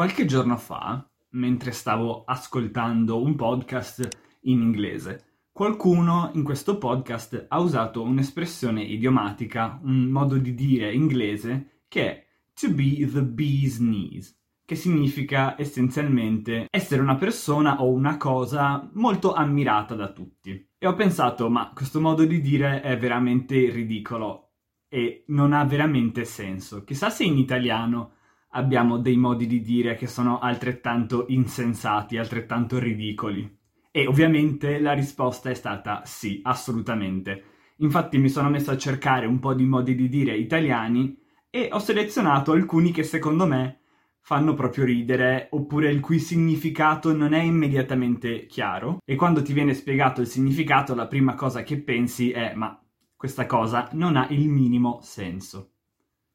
Qualche giorno fa, mentre stavo ascoltando un podcast in inglese, qualcuno in questo podcast ha usato un'espressione idiomatica, un modo di dire inglese che è to be the bee's knees, che significa essenzialmente essere una persona o una cosa molto ammirata da tutti. E ho pensato, ma questo modo di dire è veramente ridicolo e non ha veramente senso. Chissà se in italiano abbiamo dei modi di dire che sono altrettanto insensati, altrettanto ridicoli. E ovviamente la risposta è stata sì, assolutamente. Infatti mi sono messo a cercare un po' di modi di dire italiani e ho selezionato alcuni che secondo me fanno proprio ridere oppure il cui significato non è immediatamente chiaro e quando ti viene spiegato il significato la prima cosa che pensi è ma questa cosa non ha il minimo senso.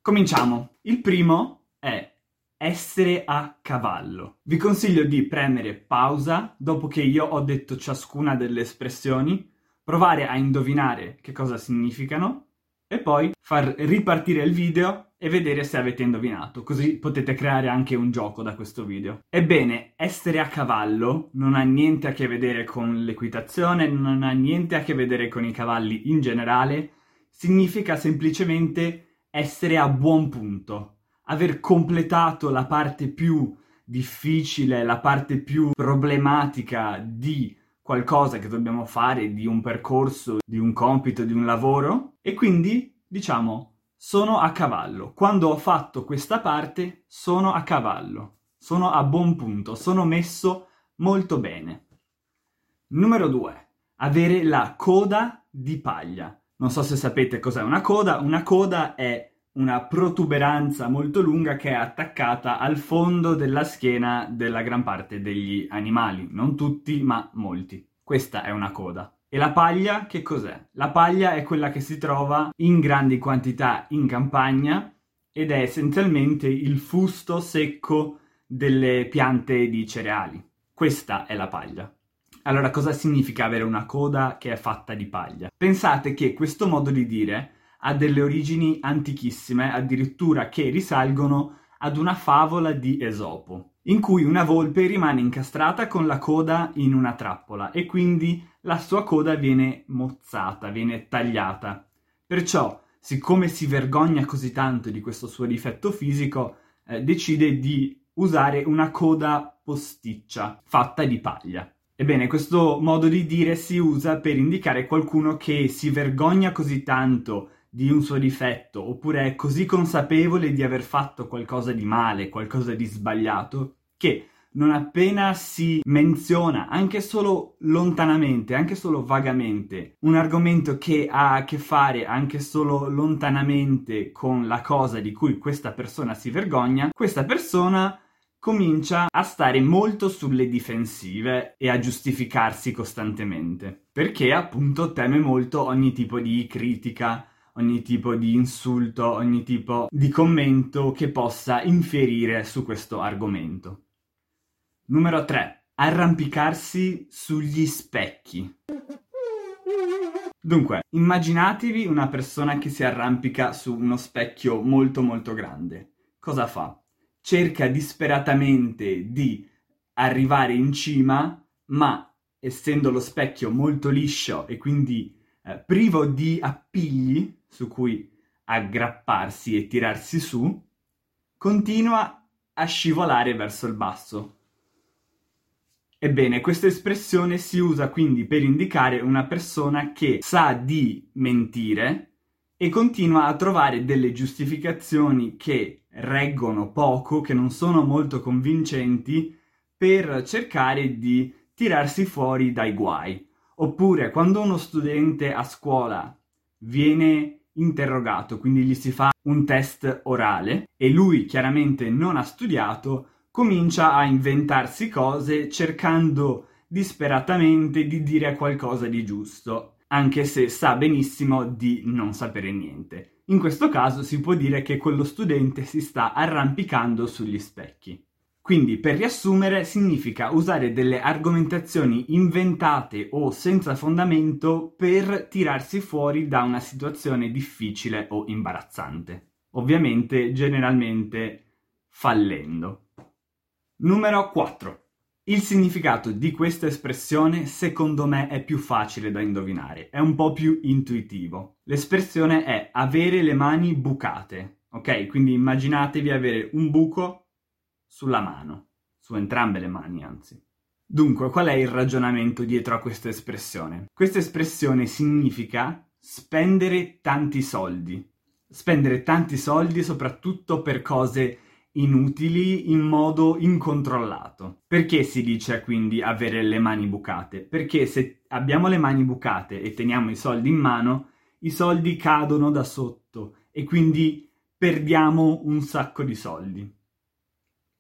Cominciamo. Il primo è essere a cavallo. Vi consiglio di premere pausa dopo che io ho detto ciascuna delle espressioni, provare a indovinare che cosa significano e poi far ripartire il video e vedere se avete indovinato, così potete creare anche un gioco da questo video. Ebbene, essere a cavallo non ha niente a che vedere con l'equitazione, non ha niente a che vedere con i cavalli in generale, significa semplicemente essere a buon punto, aver completato la parte più difficile, la parte più problematica di qualcosa che dobbiamo fare, di un percorso, di un compito, di un lavoro e quindi diciamo sono a cavallo. Quando ho fatto questa parte sono a cavallo, sono a buon punto, sono messo molto bene. Numero 2. Avere la coda di paglia. Non so se sapete cos'è una coda, una coda è una protuberanza molto lunga che è attaccata al fondo della schiena della gran parte degli animali, non tutti, ma molti. Questa è una coda. E la paglia che cos'è? La paglia è quella che si trova in grandi quantità in campagna ed è essenzialmente il fusto secco delle piante di cereali. Questa è la paglia. Allora cosa significa avere una coda che è fatta di paglia? Pensate che questo modo di dire ha delle origini antichissime, addirittura che risalgono ad una favola di Esopo, in cui una volpe rimane incastrata con la coda in una trappola e quindi la sua coda viene mozzata, viene tagliata. Perciò, siccome si vergogna così tanto di questo suo difetto fisico, eh, decide di usare una coda posticcia fatta di paglia. Ebbene, questo modo di dire si usa per indicare qualcuno che si vergogna così tanto di un suo difetto, oppure è così consapevole di aver fatto qualcosa di male, qualcosa di sbagliato, che non appena si menziona, anche solo lontanamente, anche solo vagamente, un argomento che ha a che fare anche solo lontanamente con la cosa di cui questa persona si vergogna, questa persona comincia a stare molto sulle difensive e a giustificarsi costantemente, perché appunto teme molto ogni tipo di critica, ogni tipo di insulto, ogni tipo di commento che possa infierire su questo argomento. Numero 3. Arrampicarsi sugli specchi. Dunque, immaginatevi una persona che si arrampica su uno specchio molto molto grande. Cosa fa? Cerca disperatamente di arrivare in cima, ma essendo lo specchio molto liscio e quindi eh, privo di appigli su cui aggrapparsi e tirarsi su, continua a scivolare verso il basso. Ebbene, questa espressione si usa quindi per indicare una persona che sa di mentire e continua a trovare delle giustificazioni che reggono poco, che non sono molto convincenti, per cercare di tirarsi fuori dai guai. Oppure quando uno studente a scuola viene interrogato, quindi gli si fa un test orale e lui chiaramente non ha studiato, comincia a inventarsi cose cercando disperatamente di dire qualcosa di giusto, anche se sa benissimo di non sapere niente. In questo caso si può dire che quello studente si sta arrampicando sugli specchi. Quindi, per riassumere, significa usare delle argomentazioni inventate o senza fondamento per tirarsi fuori da una situazione difficile o imbarazzante. Ovviamente, generalmente, fallendo. Numero 4. Il significato di questa espressione secondo me è più facile da indovinare, è un po' più intuitivo. L'espressione è avere le mani bucate, ok? Quindi immaginatevi avere un buco sulla mano, su entrambe le mani anzi. Dunque, qual è il ragionamento dietro a questa espressione? Questa espressione significa spendere tanti soldi. Spendere tanti soldi soprattutto per cose inutili in modo incontrollato. Perché si dice quindi avere le mani bucate? Perché se abbiamo le mani bucate e teniamo i soldi in mano, i soldi cadono da sotto e quindi perdiamo un sacco di soldi.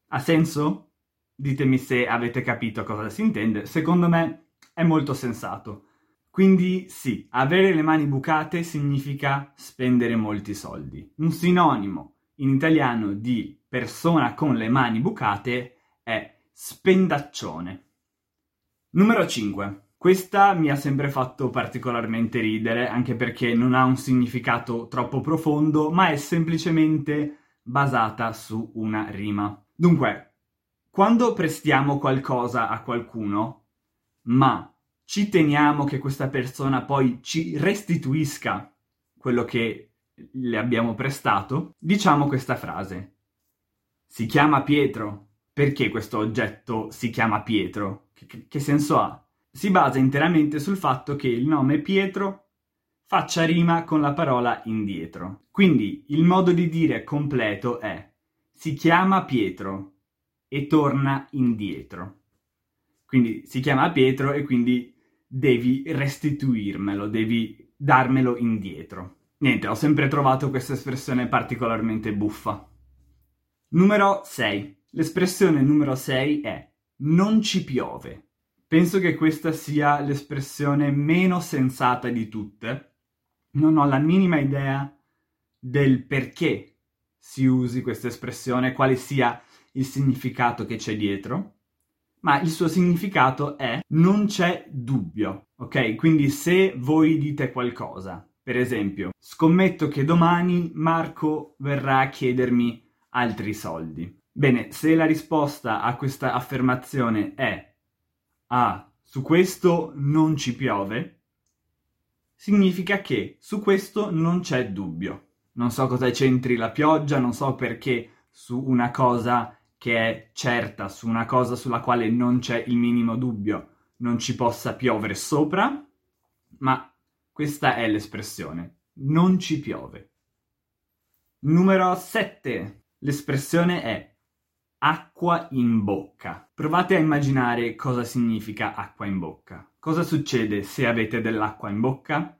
Ha senso? Ditemi se avete capito cosa si intende. Secondo me è molto sensato. Quindi sì, avere le mani bucate significa spendere molti soldi. Un sinonimo in italiano di persona con le mani bucate è spendaccione. Numero 5. Questa mi ha sempre fatto particolarmente ridere, anche perché non ha un significato troppo profondo, ma è semplicemente basata su una rima. Dunque, quando prestiamo qualcosa a qualcuno, ma ci teniamo che questa persona poi ci restituisca quello che le abbiamo prestato, diciamo questa frase. Si chiama Pietro. Perché questo oggetto si chiama Pietro? Che, che, senso ha? Si basa interamente sul fatto che il nome Pietro faccia rima con la parola indietro. Quindi il modo di dire completo è si chiama Pietro e torna indietro. Quindi si chiama Pietro e quindi devi restituirmelo, devi darmelo indietro. Niente, ho sempre trovato questa espressione particolarmente buffa. Numero 6. L'espressione numero 6 è non ci piove. Penso che questa sia l'espressione meno sensata di tutte. Non ho la minima idea del perché si usi questa espressione, quale sia il significato che c'è dietro, ma il suo significato è non c'è dubbio, ok? Quindi se voi dite qualcosa per esempio, scommetto che domani Marco verrà a chiedermi altri soldi. Bene, se la risposta a questa affermazione è Ah, su questo non ci piove, significa che su questo non c'è dubbio. Non so cosa c'entri la pioggia, non so perché su una cosa che è certa, su una cosa sulla quale non c'è il minimo dubbio, non ci possa piovere sopra, ma questa è l'espressione. Non ci piove. Numero 7. L'espressione è acqua in bocca. Provate a immaginare cosa significa acqua in bocca. Cosa succede se avete dell'acqua in bocca?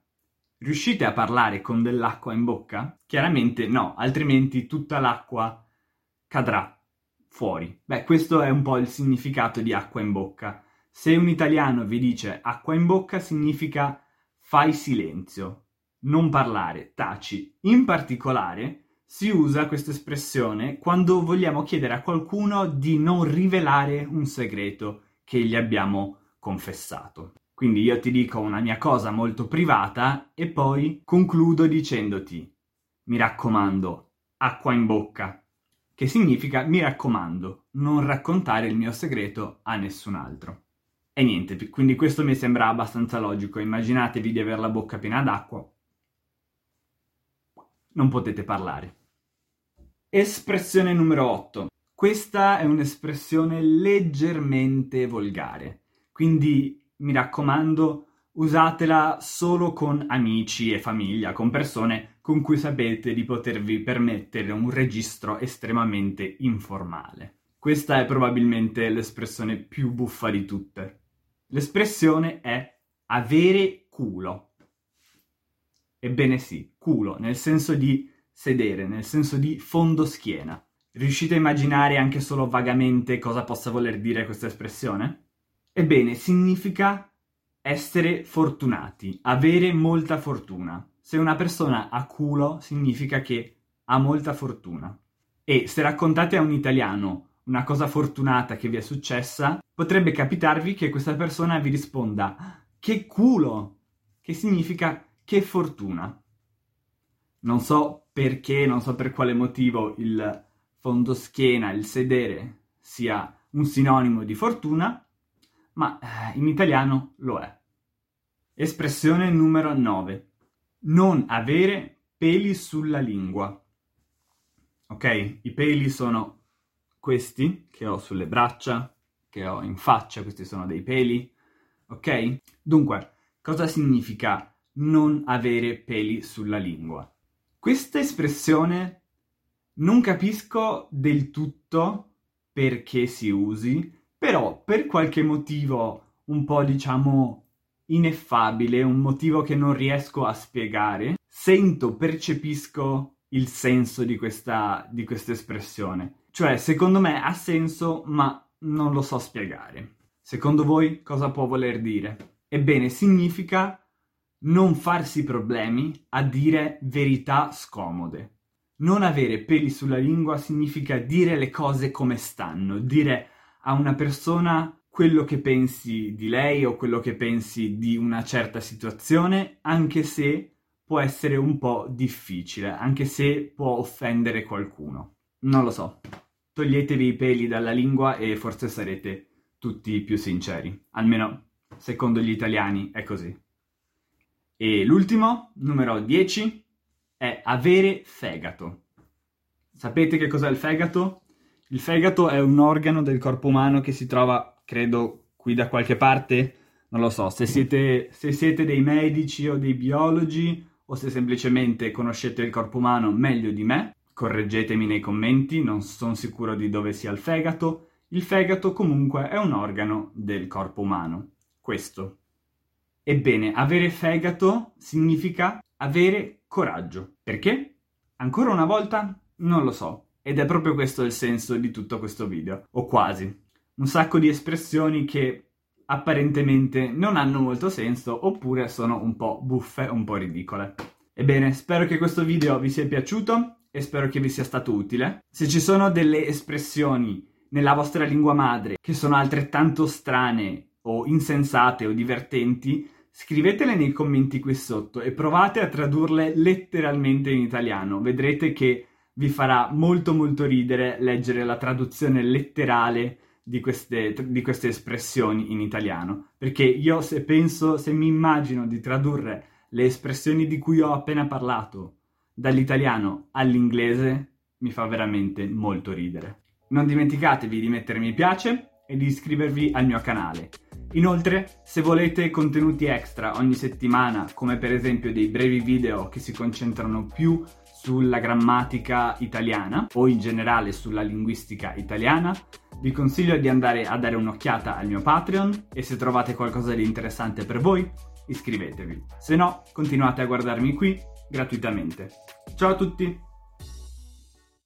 Riuscite a parlare con dell'acqua in bocca? Chiaramente no, altrimenti tutta l'acqua cadrà fuori. Beh, questo è un po' il significato di acqua in bocca. Se un italiano vi dice acqua in bocca significa fai silenzio, non parlare, taci. In particolare si usa questa espressione quando vogliamo chiedere a qualcuno di non rivelare un segreto che gli abbiamo confessato. Quindi io ti dico una mia cosa molto privata e poi concludo dicendoti mi raccomando, acqua in bocca, che significa mi raccomando, non raccontare il mio segreto a nessun altro. E niente, quindi questo mi sembra abbastanza logico. Immaginatevi di avere la bocca piena d'acqua. Non potete parlare. Espressione numero 8. Questa è un'espressione leggermente volgare, quindi mi raccomando, usatela solo con amici e famiglia, con persone con cui sapete di potervi permettere un registro estremamente informale. Questa è probabilmente l'espressione più buffa di tutte. L'espressione è avere culo. Ebbene sì, culo, nel senso di sedere, nel senso di fondoschiena. Riuscite a immaginare anche solo vagamente cosa possa voler dire questa espressione? Ebbene, significa essere fortunati, avere molta fortuna. Se una persona ha culo, significa che ha molta fortuna. E se raccontate a un italiano una cosa fortunata che vi è successa, potrebbe capitarvi che questa persona vi risponda che culo, che significa che fortuna. Non so perché, non so per quale motivo il fondoschiena, il sedere, sia un sinonimo di fortuna, ma eh, in italiano lo è. Espressione numero 9. Non avere peli sulla lingua. Ok? I peli sono questi che ho sulle braccia, che ho in faccia, questi sono dei peli. Ok? Dunque, cosa significa non avere peli sulla lingua? Questa espressione non capisco del tutto perché si usi, però per qualche motivo un po' diciamo ineffabile, un motivo che non riesco a spiegare, sento, percepisco il senso di questa, di questa espressione. Cioè, secondo me ha senso, ma non lo so spiegare. Secondo voi cosa può voler dire? Ebbene, significa non farsi problemi a dire verità scomode. Non avere peli sulla lingua significa dire le cose come stanno, dire a una persona quello che pensi di lei o quello che pensi di una certa situazione, anche se può essere un po' difficile, anche se può offendere qualcuno. Non lo so. Toglietevi i peli dalla lingua e forse sarete tutti più sinceri. Almeno secondo gli italiani è così. E l'ultimo, numero 10, è avere fegato. Sapete che cos'è il fegato? Il fegato è un organo del corpo umano che si trova, credo, qui da qualche parte. Non lo so, se siete, se siete dei medici o dei biologi o se semplicemente conoscete il corpo umano meglio di me, correggetemi nei commenti, non sono sicuro di dove sia il fegato. Il fegato comunque è un organo del corpo umano. Questo. Ebbene, avere fegato significa avere coraggio. Perché? Ancora una volta non lo so. Ed è proprio questo il senso di tutto questo video. O quasi. Un sacco di espressioni che apparentemente non hanno molto senso oppure sono un po' buffe, un po' ridicole. Ebbene, spero che questo video vi sia piaciuto e spero che vi sia stato utile. Se ci sono delle espressioni nella vostra lingua madre che sono altrettanto strane o insensate o divertenti, Scrivetele nei commenti qui sotto e provate a tradurle letteralmente in italiano. Vedrete che vi farà molto molto ridere leggere la traduzione letterale di queste, di queste espressioni in italiano. Perché io se penso, se mi immagino di tradurre le espressioni di cui ho appena parlato dall'italiano all'inglese, mi fa veramente molto ridere. Non dimenticatevi di mettere mi piace e di iscrivervi al mio canale. Inoltre, se volete contenuti extra ogni settimana, come per esempio dei brevi video che si concentrano più sulla grammatica italiana o in generale sulla linguistica italiana, vi consiglio di andare a dare un'occhiata al mio Patreon e se trovate qualcosa di interessante per voi, iscrivetevi. Se no, continuate a guardarmi qui gratuitamente. Ciao a tutti!